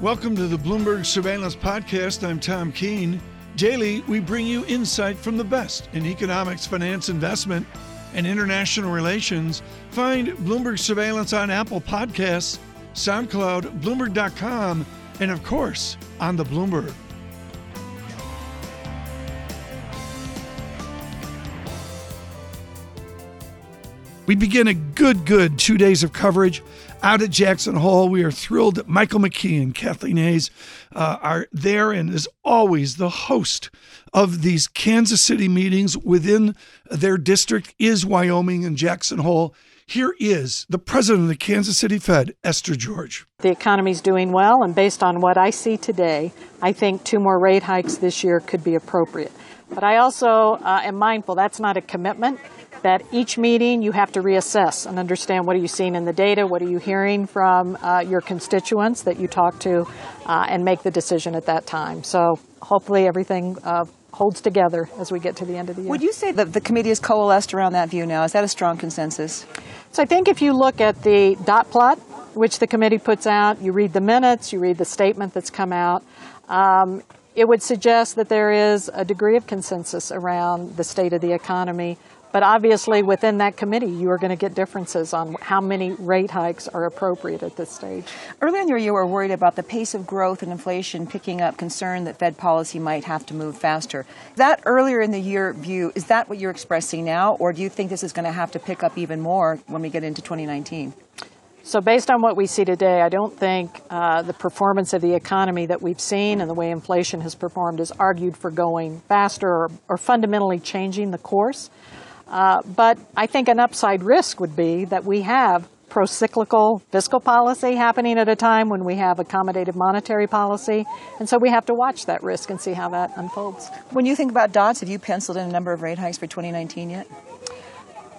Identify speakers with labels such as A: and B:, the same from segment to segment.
A: Welcome to the Bloomberg Surveillance Podcast. I'm Tom Keene. Daily, we bring you insight from the best in economics, finance, investment, and international relations. Find Bloomberg Surveillance on Apple Podcasts, SoundCloud, Bloomberg.com, and of course, on the Bloomberg. We begin a good, good two days of coverage out at Jackson Hole. We are thrilled that Michael McKee and Kathleen Hays uh, are there and, as always, the host of these Kansas City meetings within their district is Wyoming and Jackson Hole. Here is the president of the Kansas City Fed, Esther George.
B: The economy is doing well, and based on what I see today, I think two more rate hikes this year could be appropriate. But I also uh, am mindful that's not a commitment that each meeting you have to reassess and understand what are you seeing in the data, what are you hearing from uh, your constituents that you talk to, uh, and make the decision at that time. So hopefully everything uh, holds together as we get to the end of the year.
C: Would you say that the committee has coalesced around that view now? Is that a strong consensus?
B: So I think if you look at the dot plot, which the committee puts out, you read the minutes, you read the statement that's come out, um, it would suggest that there is a degree of consensus around the state of the economy but obviously, within that committee, you are going to get differences on how many rate hikes are appropriate at this stage.
C: Earlier in the year, you were worried about the pace of growth and inflation picking up, concern that Fed policy might have to move faster. That earlier in the year view, is that what you're expressing now, or do you think this is going to have to pick up even more when we get into 2019?
B: So, based on what we see today, I don't think uh, the performance of the economy that we've seen and the way inflation has performed is argued for going faster or, or fundamentally changing the course. Uh, but I think an upside risk would be that we have pro-cyclical fiscal policy happening at a time when we have accommodative monetary policy. And so we have to watch that risk and see how that unfolds.
C: When you think about dots, have you penciled in a number of rate hikes for 2019 yet?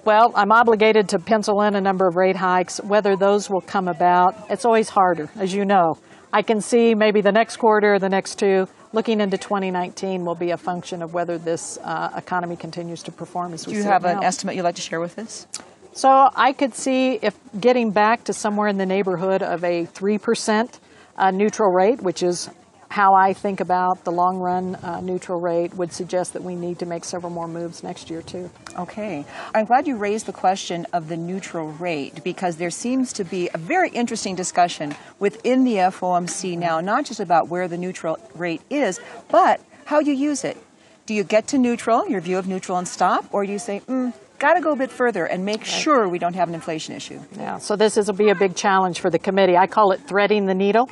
B: Well, I'm obligated to pencil in a number of rate hikes. Whether those will come about, it's always harder, as you know. I can see maybe the next quarter, the next two, looking into 2019 will be a function of whether this uh, economy continues to perform as we
C: Do you
B: see
C: have an
B: now.
C: estimate you'd like to share with us?
B: So I could see if getting back to somewhere in the neighborhood of a 3% uh, neutral rate, which is how I think about the long run uh, neutral rate would suggest that we need to make several more moves next year, too.
C: Okay. I'm glad you raised the question of the neutral rate because there seems to be a very interesting discussion within the FOMC now, not just about where the neutral rate is, but how you use it. Do you get to neutral, your view of neutral, and stop, or do you say, mm, got to go a bit further and make sure we don't have an inflation issue?
B: Yeah, so this is will be a big challenge for the committee. I call it threading the needle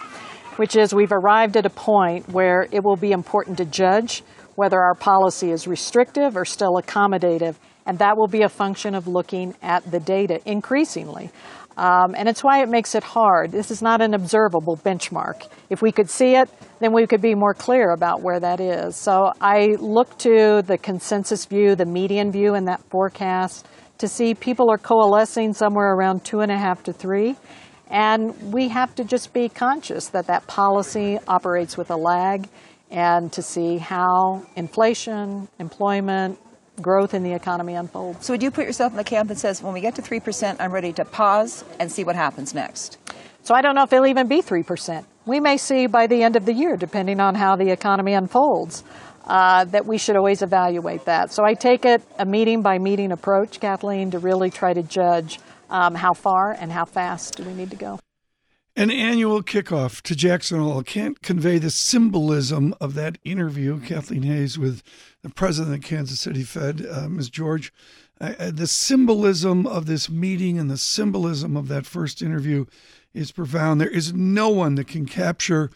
B: which is we've arrived at a point where it will be important to judge whether our policy is restrictive or still accommodative. And that will be a function of looking at the data increasingly. Um, and it's why it makes it hard. This is not an observable benchmark. If we could see it, then we could be more clear about where that is. So I look to the consensus view, the median view in that forecast to see people are coalescing somewhere around two and a half to three. And we have to just be conscious that that policy operates with a lag and to see how inflation, employment, growth in the economy unfolds.
C: So would you put yourself in the camp that says, when we get to 3%, I'm ready to pause and see what happens next?
B: So I don't know if it'll even be 3%. We may see by the end of the year, depending on how the economy unfolds, uh, that we should always evaluate that. So I take it a meeting by meeting approach, Kathleen, to really try to judge um, how far and how fast do we need to go.
A: An annual kickoff to Jackson Hole can't convey the symbolism of that interview, Kathleen Hays, with the president of Kansas City Fed, uh, Ms. George. Uh, the symbolism of this meeting and the symbolism of that first interview is profound. There is no one that can capture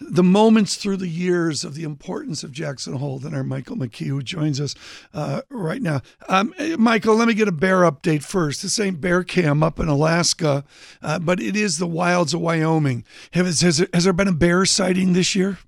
A: the moments through the years of the importance of Jackson Hole than our Michael McKee, who joins us uh, right now. Um, Michael, let me get a bear update first. This ain't bear cam up in Alaska, uh, but it is the wilds of Wyoming. Has, has, there, has there been a bear sighting this year?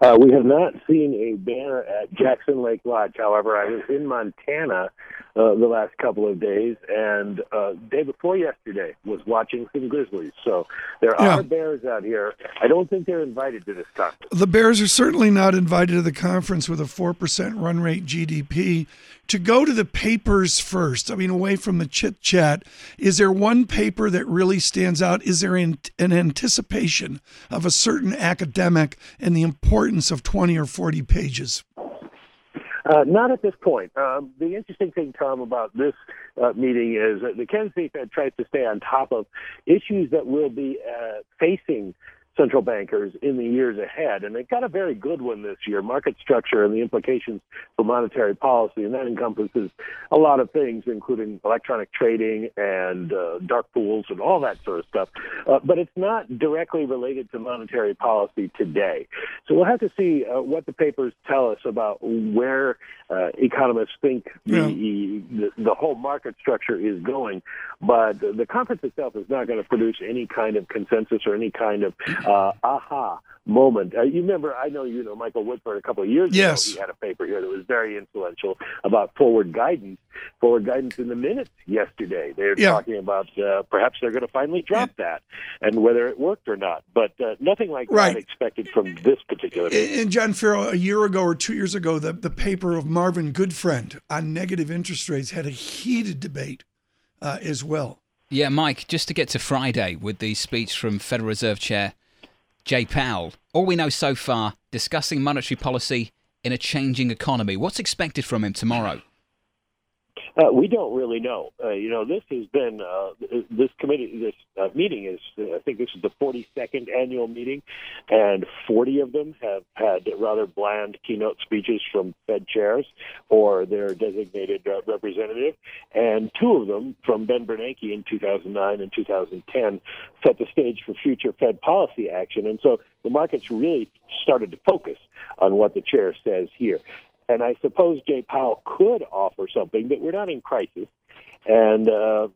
D: Uh, we have not seen a bear at Jackson Lake Lodge. However, I was in Montana uh, the last couple of days, and uh, day before yesterday was watching some Grizzlies. So there
A: Yeah.
D: are Bears out here. I don't think they're invited to this conference.
A: The Bears are certainly not invited to the conference with a 4% run rate GDP. To go to the papers first, I mean, away from the chit chat, is there one paper that really stands out? Is there an, an anticipation of a certain academic and the importance of 20 or 40 pages?
D: Uh, not at this point. Um, the interesting thing, Tom, about this uh, meeting is that the Kansas City Fed tries to stay on top of issues that will be uh, facing central bankers in the years ahead. And they got a very good one this year market structure and the implications for monetary policy. And that encompasses a lot of things, including electronic trading and uh, dark pools and all that sort of stuff. Uh, but it's not directly related to monetary policy today. So we'll have to see uh, what the papers tell us about where uh, economists think the, the, the whole market structure is going. But the conference itself is not going to produce any kind of consensus or any kind of uh, aha moment. Uh, you remember, I know you know Michael Woodford a couple of years
A: Yes.
D: ago. He had a paper here that was very influential about forward guidance. Forward guidance in the minutes yesterday. They're
A: Yeah.
D: talking about uh, perhaps they're going to finally drop that and whether it worked or not. But uh, nothing like
A: Right.
D: that expected from this particular. meeting.
A: And John Ferro, a year ago or two years ago, the, the paper of Marvin Goodfriend on negative interest rates had a heated debate uh, as well.
E: Yeah, Mike, just to get to Friday with the speech from Federal Reserve Chair Jay Powell, all we know so far discussing monetary policy in a changing economy. What's expected from him tomorrow?
D: Uh, we don't really know. Uh, you know, this has been uh, this committee, this uh, meeting is. I think this is the 42nd annual meeting, and 40 of them have had rather bland keynote speeches from Fed chairs or their designated uh, representative, and two of them from Ben Bernanke in 2009 and 2010 set the stage for future Fed policy action. And so the markets really started to focus on what the chair says here. And I suppose Jay Powell could offer something, but we're not in crisis, and uh,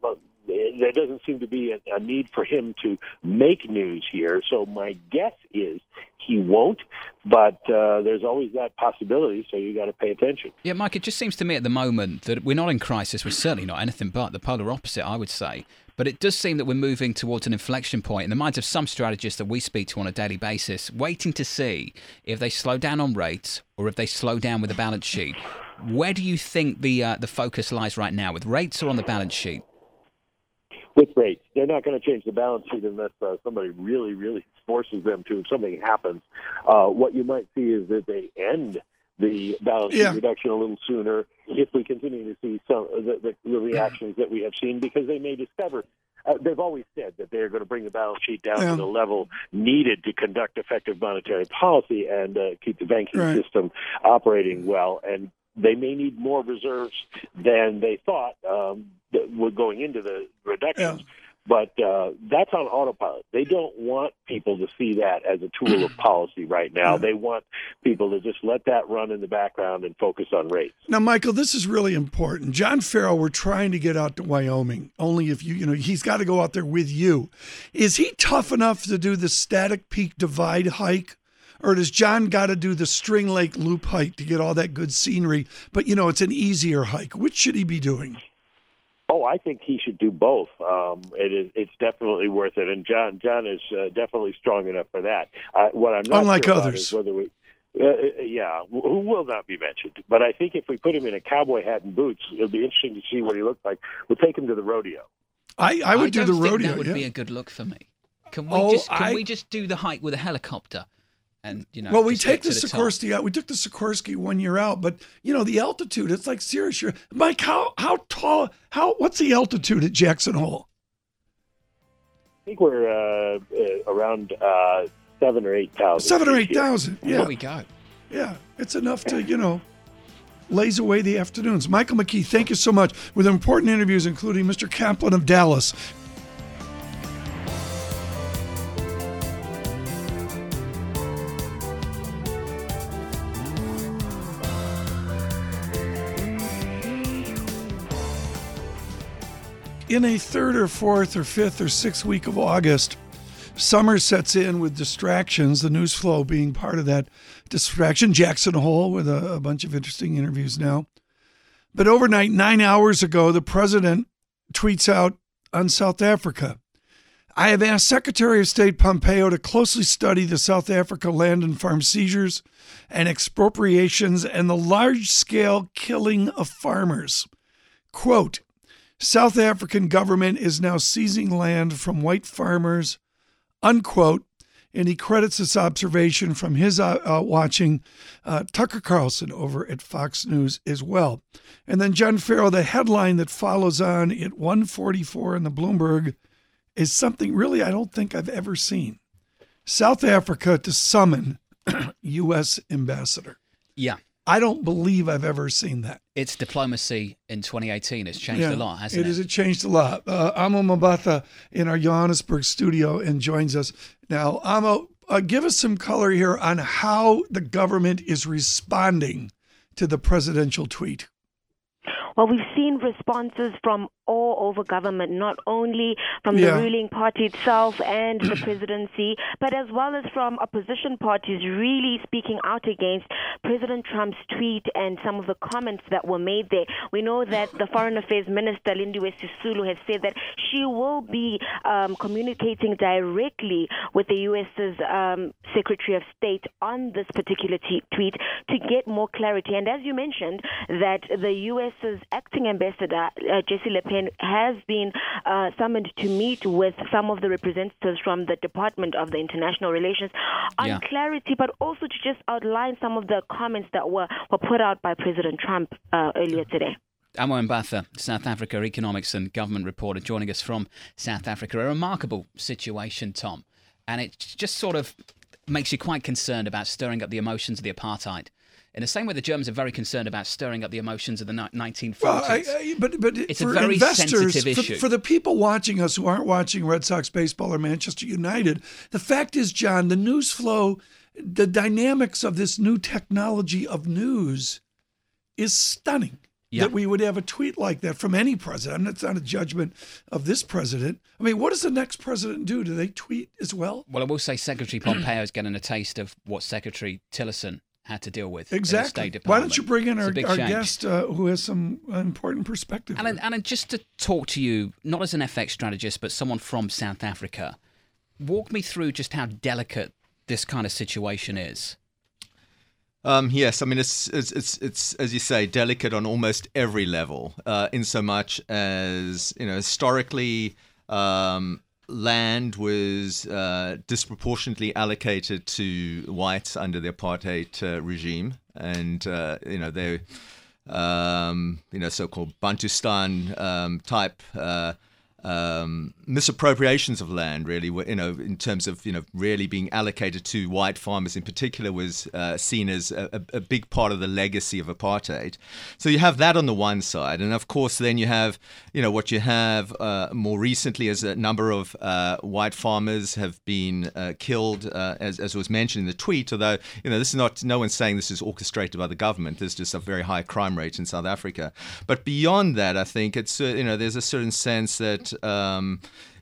D: there doesn't seem to be a, a need for him to make news here. So my guess is he won't, but uh, there's always that possibility. So you got to pay attention.
E: Yeah, Mike, it just seems to me at the moment that we're not in crisis. We're certainly not anything but the polar opposite, I would say. But it does seem that we're moving towards an inflection point in the minds of some strategists that we speak to on a daily basis, waiting to see if they slow down on rates or if they slow down with the balance sheet. Where do you think the uh, the focus lies right now, with rates or on the balance sheet?
D: With rates. They're not going to change the balance sheet unless uh, somebody really, really forces them to. If something happens, uh, what you might see is that they end the balance sheet
A: Yeah.
D: reduction a little sooner if we continue to see some the, the, the reactions that we have seen, because they may discover. Uh, they've always said that they're going to bring the balance sheet down
A: Yeah.
D: to the level needed to conduct effective monetary policy and uh, keep the banking
A: Right.
D: system operating well. And they may need more reserves than they thought um, were going into the reductions. But uh, that's on autopilot. They don't want people to see that as a tool of policy right now. They want people to just let that run in the background and focus on rates.
A: Now, Michael, this is really important. John Ferro, we're trying to get out to Wyoming. Only if you, you know, he's got to go out there with you. Is he tough enough to do the static peak divide hike? Or does John got to do the String Lake Loop hike to get all that good scenery? But, you know, it's an easier hike. Which should he be doing?
D: Oh, I think he should do both. Um, it is, it's definitely worth it, and John, John is uh, definitely strong enough for that. Uh, what I'm not
A: Unlike
D: sure about
A: others.
D: is whether we, uh, yeah, who will not be mentioned. But I think if we put him in a cowboy hat and boots, it'll be interesting to see what he looks like. We'll take him to the rodeo.
A: I, I would do
E: don't
A: the
E: think
A: rodeo.
E: That would
A: yeah.
E: be a good look for me. Can we
A: Oh,
E: just can
A: I-
E: we just do the hike with a helicopter? And you know,
A: well, we
E: just
A: take the
E: to top?
A: Sikorsky out. We took the Sikorsky one year out, but you know the altitude. It's like serious. You're, Mike, how how tall? How what's the altitude at Jackson Hole?
D: I think we're uh, uh, around uh, seven or eight thousand.
A: Seven or
D: eight thousand.
A: eight
D: here.
A: thousand.
E: There
A: Yeah,
E: we go.
A: yeah. It's enough to you know lays away the afternoons. Michael McKee, thank you so much with important interviews, including Mr. Kaplan of Dallas. In a third or fourth or fifth or sixth week of August, summer sets in with distractions, the news flow being part of that distraction. Jackson Hole with a, a bunch of interesting interviews now. But overnight, nine hours ago, the president tweets out on South Africa. I have asked Secretary of State Pompeo to closely study the South Africa land and farm seizures and expropriations and the large scale killing of farmers. Quote South African government is now seizing land from white farmers, unquote. And he credits this observation from his uh, uh, watching uh, Tucker Carlson over at Fox News as well. And then John Ferro, the headline that follows on at 144 in the Bloomberg is something really I don't think I've ever seen. South Africa to summon U.S. ambassador.
E: Yeah.
A: I don't believe I've ever seen that.
E: It's diplomacy in 2018. It's changed a lot, hasn't it?
A: It has changed a lot. Uh, Amo Mbatha in our Johannesburg studio and joins us now. Amo, uh, give us some color here on how the government is responding to the presidential tweet.
F: Well, we've seen responses from all over government, not only from yeah. the ruling party itself and the presidency, but as well as from opposition parties really speaking out against President Trump's tweet and some of the comments that were made there. We know that the Foreign Affairs Minister, Lindiwe Sisulu, has said that she will be um, communicating directly with the U.S.'s um, Secretary of State on this particular t- tweet to get more clarity. And as you mentioned, that the U.S.'s acting ambassador, uh, Jessye Lapenn, has been uh, summoned to meet with some of the representatives from the Department of the International Relations on yeah. clarity, but also to just outline some of the comments that were, were put out by President Trump uh, earlier today.
E: Amo Mbatha, South Africa economics and government reporter, joining us from South Africa. A remarkable situation, Tom. And it just sort of makes you quite concerned about stirring up the emotions of the apartheid in the same way, the Germans are very concerned about stirring up the emotions of the 1940s. Well, I,
A: I, but but it's a very investors, sensitive issue. For, for the people watching us who aren't watching Red Sox baseball or Manchester United, the fact is, John, the news flow, the dynamics of this new technology of news is stunning. Yeah. That we would have a tweet like that from any president. It's not a judgment of this president. I mean, what does the next president do? Do they tweet as well?
E: Well, I will say Secretary Pompeo is getting a taste of what Secretary Tillerson had to deal with.
A: Exactly. Why don't you bring in our, our guest uh, who has some important perspective?
E: And, and just to talk to you, not as an FX strategist, but someone from South Africa, walk me through just how delicate this kind of situation is.
G: Um, yes, I mean it's, it's, it's it's as you say delicate on almost every level. Uh, in so much as you know historically, um, land was uh, disproportionately allocated to whites under the apartheid uh, regime, and uh, you know they, um, you know, so-called Bantustan um, type uh, um, misappropriations of land, really, were, you know, in terms of you know really being allocated to white farmers in particular, was uh, seen as a, a, big part of the legacy of apartheid. So you have that on the one side, and of course, then you have you know what you have uh, more recently as a number of uh, white farmers have been uh, killed, uh, as, as was mentioned in the tweet. Although you know this is not no one's saying this is orchestrated by the government. There's just a very high crime rate in South Africa. But beyond that, I think it's uh, you know there's a certain sense that um,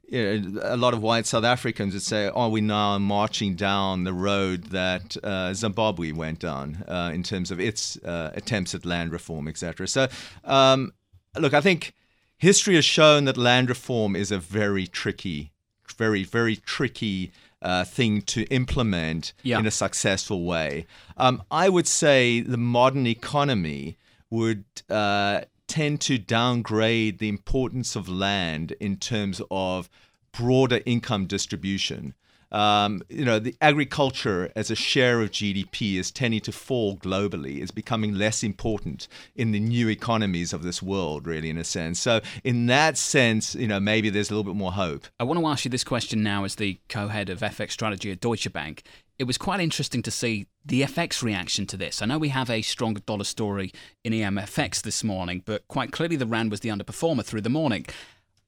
G: you know, a lot of white South Africans would say, "Are we now marching down the road that uh, Zimbabwe went down uh, in terms of its uh, attempts at land reform, etc.?" So, um, look, I think history has shown that land reform is a very tricky, very, very tricky. Uh, thing to implement yeah. in a successful way. Um, I would say the modern economy would uh, tend to downgrade the importance of land in terms of broader income distribution. Um, you know, the agriculture as a share of GDP is tending to fall globally. It's becoming less important in the new economies of this world, really, in a sense. So, in that sense, you know, maybe there's a little bit more hope.
E: I want to ask you this question now as the co-head of FX strategy at Deutsche Bank it was quite interesting to see the FX reaction to this. I know we have a strong dollar story in EMFX this morning, but quite clearly the Rand was the underperformer through the morning.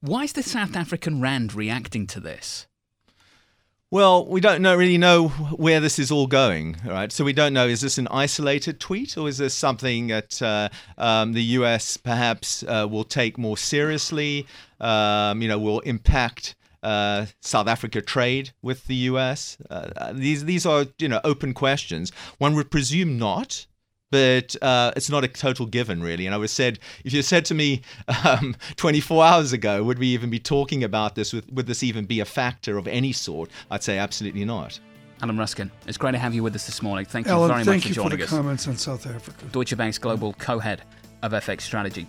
E: Why is the South African Rand reacting to this?
G: Well, we don't know, really know where this is all going, right? So we don't know is this an isolated tweet or is this something that uh, um, the US perhaps uh, will take more seriously, um, you know, will impact uh, South Africa trade with the U.S. Uh, these these are you know open questions. One would presume not, but uh, it's not a total given, really. And I was said, if you said to me um, 24 hours ago, would we even be talking about this? Would, would this even be a factor of any sort? I'd say absolutely not.
E: Alan Ruskin, it's great to have you with us this morning. Thank you
A: Alan,
E: very
A: thank
E: much
A: you
E: for joining
A: for the
E: us.
A: comments on South Africa.
E: Deutsche Bank's global co-head of FX strategy.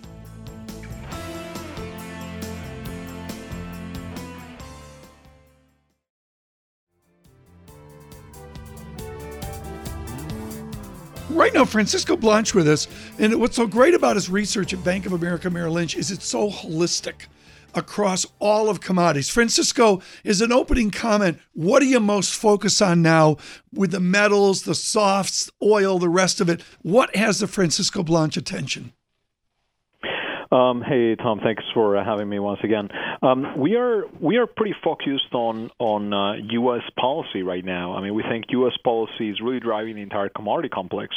A: Right now, Francisco Blanch with us. And what's so great about his research at Bank of America Merrill Lynch is it's so holistic across all of commodities. Francisco, is an opening comment. What are you most focused on now with the metals, the softs, oil, the rest of it? What has the Francisco Blanch attention?
H: Um, hey Tom, thanks for uh, having me once again. Um, we are we are pretty focused on on uh, U.S. policy right now. I mean, we think U.S. policy is really driving the entire commodity complex.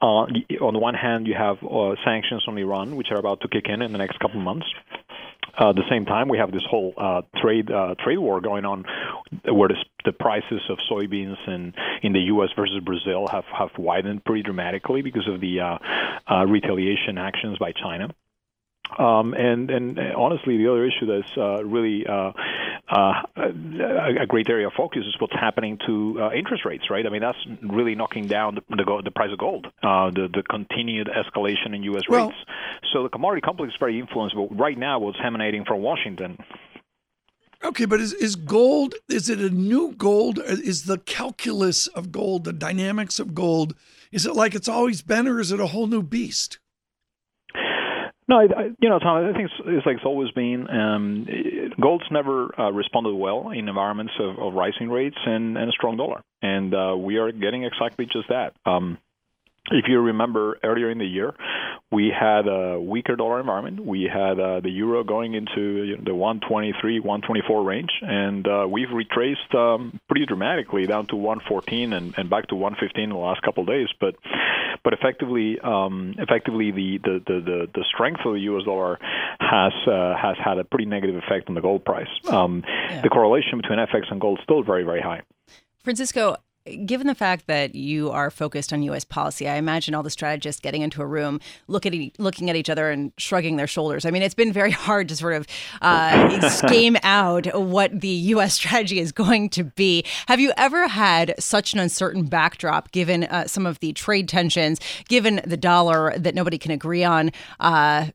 H: Uh, on the one hand, you have uh, sanctions on Iran, which are about to kick in in the next couple of months. Uh, at the same time, we have this whole uh, trade uh, trade war going on, where the, the prices of soybeans in in the U.S. versus Brazil have have widened pretty dramatically because of the uh, uh, retaliation actions by China. Um, and, and honestly, the other issue that's uh, really uh, uh, a great area of focus is what's happening to uh, interest rates, right? I mean, that's really knocking down the, the, the price of gold, uh, the, the continued escalation in U.S.
A: Well,
H: rates. So the commodity complex is very influenced, but right now, what's emanating from Washington.
A: Okay, but is, is gold, is it a new gold? Is the calculus of gold, the dynamics of gold, is it like it's always been, or is it a whole new beast?
H: No, I, I, you know, Tom, I think it's, it's like it's always been. Um, gold's never uh, responded well in environments of, of rising rates and, and a strong dollar, and uh, we are getting exactly just that. Um, if you remember earlier in the year, we had a weaker dollar environment. We had uh, the euro going into the 123, 124 range, and uh, we've retraced um, pretty dramatically down to 114 and, and back to 115 in the last couple of days. But but effectively, um, effectively the, the, the, the, the strength of the U.S. dollar has uh, has had a pretty negative effect on the gold price. Um,
I: Yeah.
H: The correlation between FX and gold is still very very high.
I: Francisco, given the fact that you are focused on U.S. policy, I imagine all the strategists getting into a room, look at e- looking at each other and shrugging their shoulders. I mean, it's been very hard to sort of uh, scheme out what the U.S. strategy is going to be. Have you ever had such an uncertain backdrop, given uh, some of the trade tensions, given the dollar that nobody can agree on? Uh,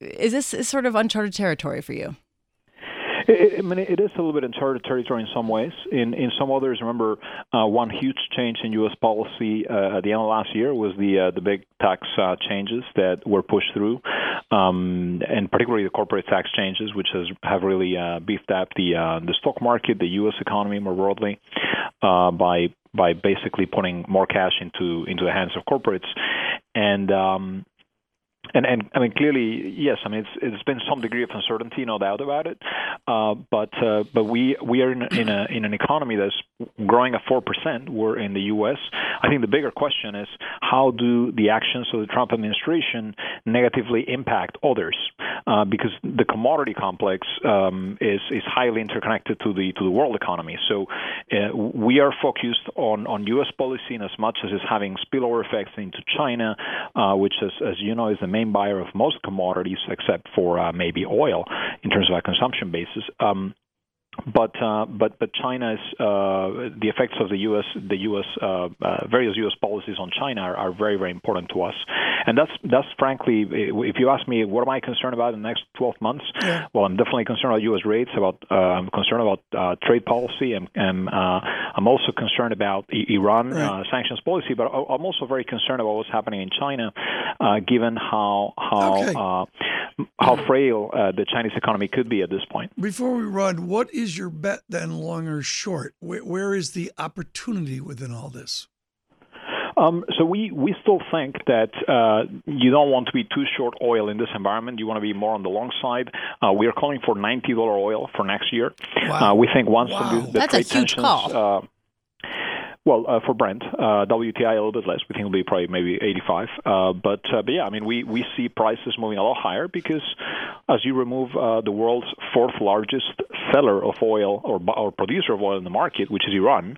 I: is this sort of uncharted territory for you?
H: I mean, it is a little bit uncharted territory in some ways. In in some others, remember uh, one huge change in U.S. policy uh, at the end of last year was the uh, the big tax uh, changes that were pushed through, um, and particularly the corporate tax changes, which has have really uh, beefed up the uh, the stock market, the U.S. economy more broadly, by by basically putting more cash into into the hands of corporates, and um, and and I mean clearly yes I mean it's it's been some degree of uncertainty no doubt about it uh, but uh, but we we are in in a in an economy that's growing at four percent we're in the U.S. I think the bigger question is how do the actions of the Trump administration negatively impact others uh, because the commodity complex um, is is highly interconnected to the to the world economy so uh, we are focused on on U.S. policy in as much as it's having spillover effects into China uh, which as as you know is the main buyer of most commodities except for uh, maybe oil in terms of a consumption basis. Um, but uh, but but China's uh, the effects of the U.S. the U.S. Uh, uh, various U.S. policies on China are, are very very important to us, and that's that's frankly if you ask me what am I concerned about in the next 12 months,
A: Yeah.
H: well I'm definitely concerned about U.S. rates, about uh, I'm concerned about uh, trade policy, and, and uh, I'm also concerned about Iran
A: Right.
H: uh, sanctions policy, but I'm also very concerned about what's happening in China, uh, given how how
A: Okay.
H: uh, how frail uh, the Chinese economy could be at this point.
A: Before we run, what is your bet then, long or short? Where, where is the opportunity within all this?
H: Um, so we, we still think that uh, you don't want to be too short oil in this environment. You want to be more on the long side. Uh, we are calling for ninety dollar oil for next year.
A: Wow.
H: Uh, we think once
A: Wow.
H: the, the
I: That's a huge
H: tensions,
I: call.
H: Uh, well, uh, for Brent, uh, WTI a little bit less. We think it'll be probably maybe 85. Uh, but uh, but yeah, I mean we we see prices moving a lot higher because as you remove uh, the world's fourth largest seller of oil or or producer of oil in the market, which is Iran,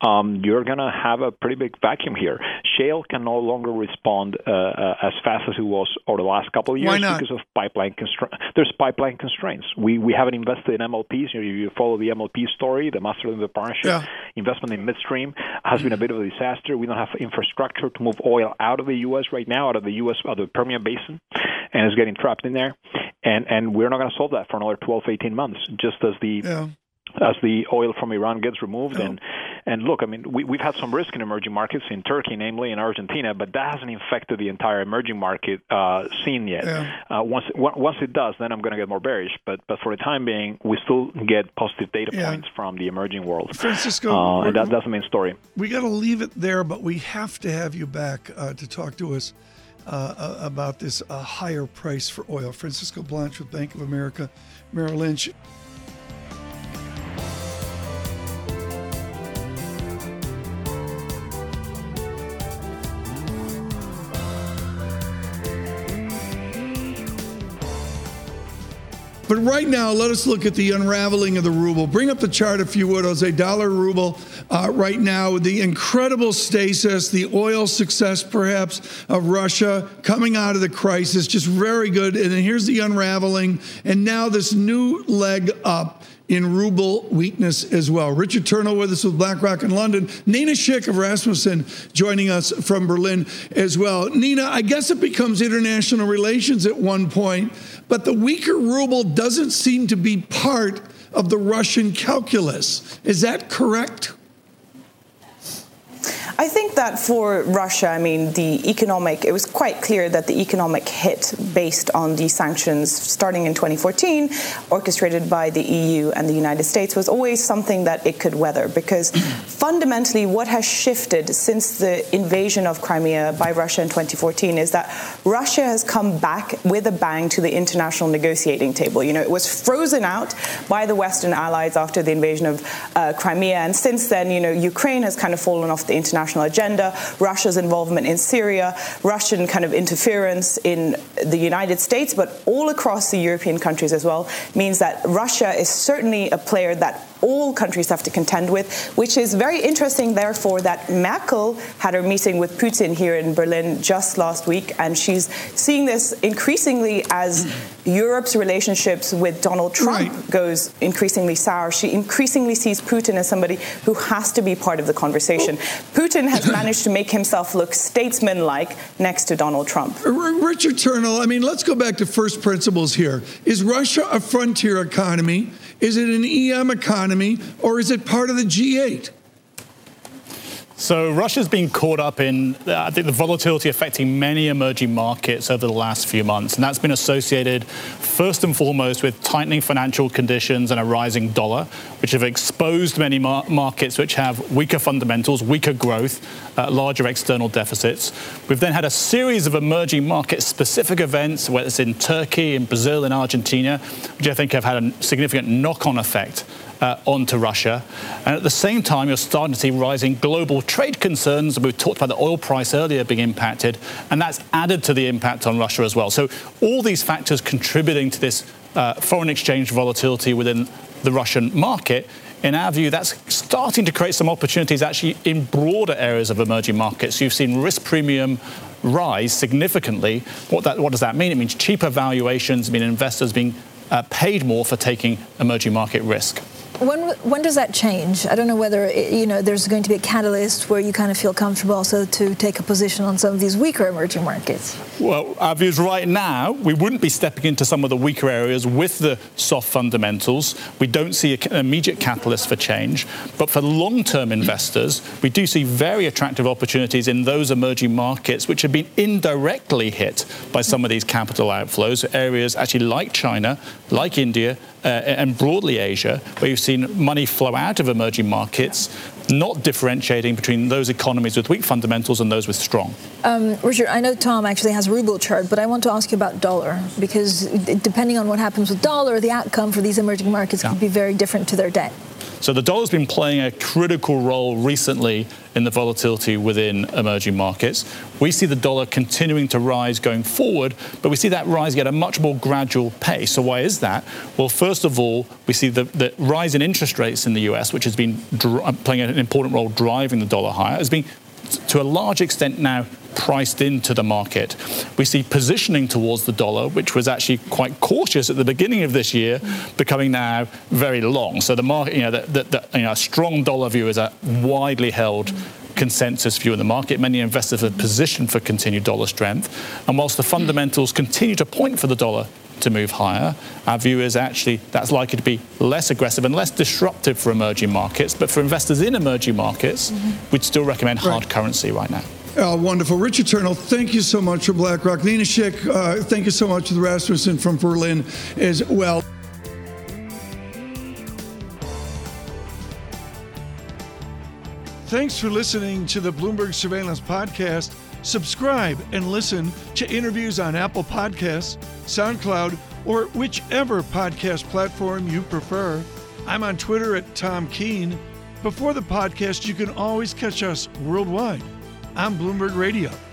H: um, you're gonna have a pretty big vacuum here. shale can no longer respond uh, uh, as fast as it was over the last couple of years because of pipeline constraints. There's pipeline constraints. We we haven't invested in MLPs. You, know, you follow the MLP story, the master limited partnership yeah. investment in midstream has been a bit of a disaster. We don't have infrastructure to move oil out of the U.S. right now, out of the U.S. out of the Permian Basin, and it's getting trapped in there. And and we're not going to solve that for another 12, 18 months. Just as the yeah as the oil from Iran gets removed. Oh. And and look, I mean, we, we've had some risk in emerging markets, in Turkey, namely in Argentina, but that hasn't infected the entire emerging market uh, scene yet. Yeah. Uh, once once it does, then I'm going to get more bearish. But but for the time being, we still get positive data yeah. points from the emerging world.
A: Francisco,
H: uh, and that, that's the main story.
A: We got to leave it there, but we have to have you back uh, to talk to us. Uh, about this uh, higher price for oil. Francisco Blanch with Bank of America Merrill Lynch. But right now, let us look at the unraveling of the ruble. Bring up the chart, if you would, Jose. Dollar ruble uh, right now, the incredible stasis, the oil success, perhaps, of Russia coming out of the crisis, just very good. And then here's the unraveling. And now this new leg up in ruble weakness as well. Richard Turnill with us with BlackRock in London. Nina Schick of Rasmussen joining us from Berlin as well. Nina, I guess it becomes international relations at one point, but the weaker ruble doesn't seem to be part of the Russian calculus. Is that correct?
J: I think that for Russia, I mean, the economic, it was quite clear that the economic hit based on the sanctions starting in 2014, orchestrated by the EU and the United States, was always something that it could weather because fundamentally what has shifted since the invasion of Crimea by Russia in 2014 is that Russia has come back with a bang to the international negotiating table. You know, it was frozen out by the Western allies after the invasion of uh, Crimea, and since then, you know, Ukraine has kind of fallen off the international international agenda, Russia's involvement in Syria, Russian kind of interference in the United States, but all across the European countries as well, means that Russia is certainly a player that all countries have to contend with, which is very interesting, therefore, that Merkel had her meeting with Putin here in Berlin just last week, and she's seeing this increasingly as Europe's relationships with Donald Trump right. goes increasingly sour. She increasingly sees Putin as somebody who has to be part of the conversation. Putin has managed to make himself look statesman-like next to Donald Trump.
A: Richard Turnill, I mean, let's go back to first principles here. Is Russia a frontier economy? Is it an EM economy or is it part of the G8?
K: So Russia's been caught up in, uh, I think, the volatility affecting many emerging markets over the last few months. And that's been associated first and foremost with tightening financial conditions and a rising dollar, which have exposed many mar- markets which have weaker fundamentals, weaker growth, uh, larger external deficits. We've then had a series of emerging market specific events, whether it's in Turkey, in Brazil, in Argentina, which I think have had a significant knock on effect uh, onto Russia. And at the same time, you're starting to see rising global trade concerns. We talked about the oil price earlier being impacted, and that's added to the impact on Russia as well. So all these factors contributing to this uh, foreign exchange volatility within the Russian market. In our view, that's starting to create some opportunities actually in broader areas of emerging markets. You've seen risk premium rise significantly. What, that, what does that mean? It means cheaper valuations, I mean investors being uh, paid more for taking emerging market risk.
L: When when does that change? I don't know whether eh, you know there's going to be a catalyst where you kind of feel comfortable also to take a position on some of these weaker emerging markets.
K: Well, our view is right now we wouldn't be stepping into some of the weaker areas with the soft fundamentals. We don't see an immediate catalyst for change, but for long-term investors, we do see very attractive opportunities in those emerging markets which have been indirectly hit by some of these capital outflows. Areas actually like China, like India, uh, and broadly Asia, where you've seen money flow out of emerging markets, not differentiating between those economies with weak fundamentals and those with strong.
L: Um, Richard, I know Tom actually has a ruble chart, but I want to ask you about dollar because depending on what happens with dollar, the outcome for these emerging markets yeah. could be very different to their debt.
K: So the dollar's been playing a critical role recently in the volatility within emerging markets. We see the dollar continuing to rise going forward, but we see that rise at a much more gradual pace. So why is that? Well, first of all, we see the, the rise in interest rates in the US, which has been dr- playing an important role driving the dollar higher, has been to a large extent now priced into the market. We see positioning towards the dollar, which was actually quite cautious at the beginning of this year, becoming now very long. So the market, you know, the, the, the, you know, a strong dollar view is a widely held consensus view in the market. Many investors are positioned for continued dollar strength. And whilst the fundamentals continue to point for the dollar to move higher, our view is actually that's likely to be less aggressive and less disruptive for emerging markets. But for investors in emerging markets, mm-hmm. we'd still recommend hard right. currency right now.
A: Uh, wonderful. Richard Turnill, thank you so much for BlackRock. Nina Schick, uh, thank you so much to Rasmussen from Berlin as well. Thanks for listening to the Bloomberg Surveillance Podcast. Subscribe and listen to interviews on Apple Podcasts, SoundCloud, or whichever podcast platform you prefer. I'm on Twitter at Tom Keene. Before the podcast, you can always catch us worldwide on Bloomberg Radio.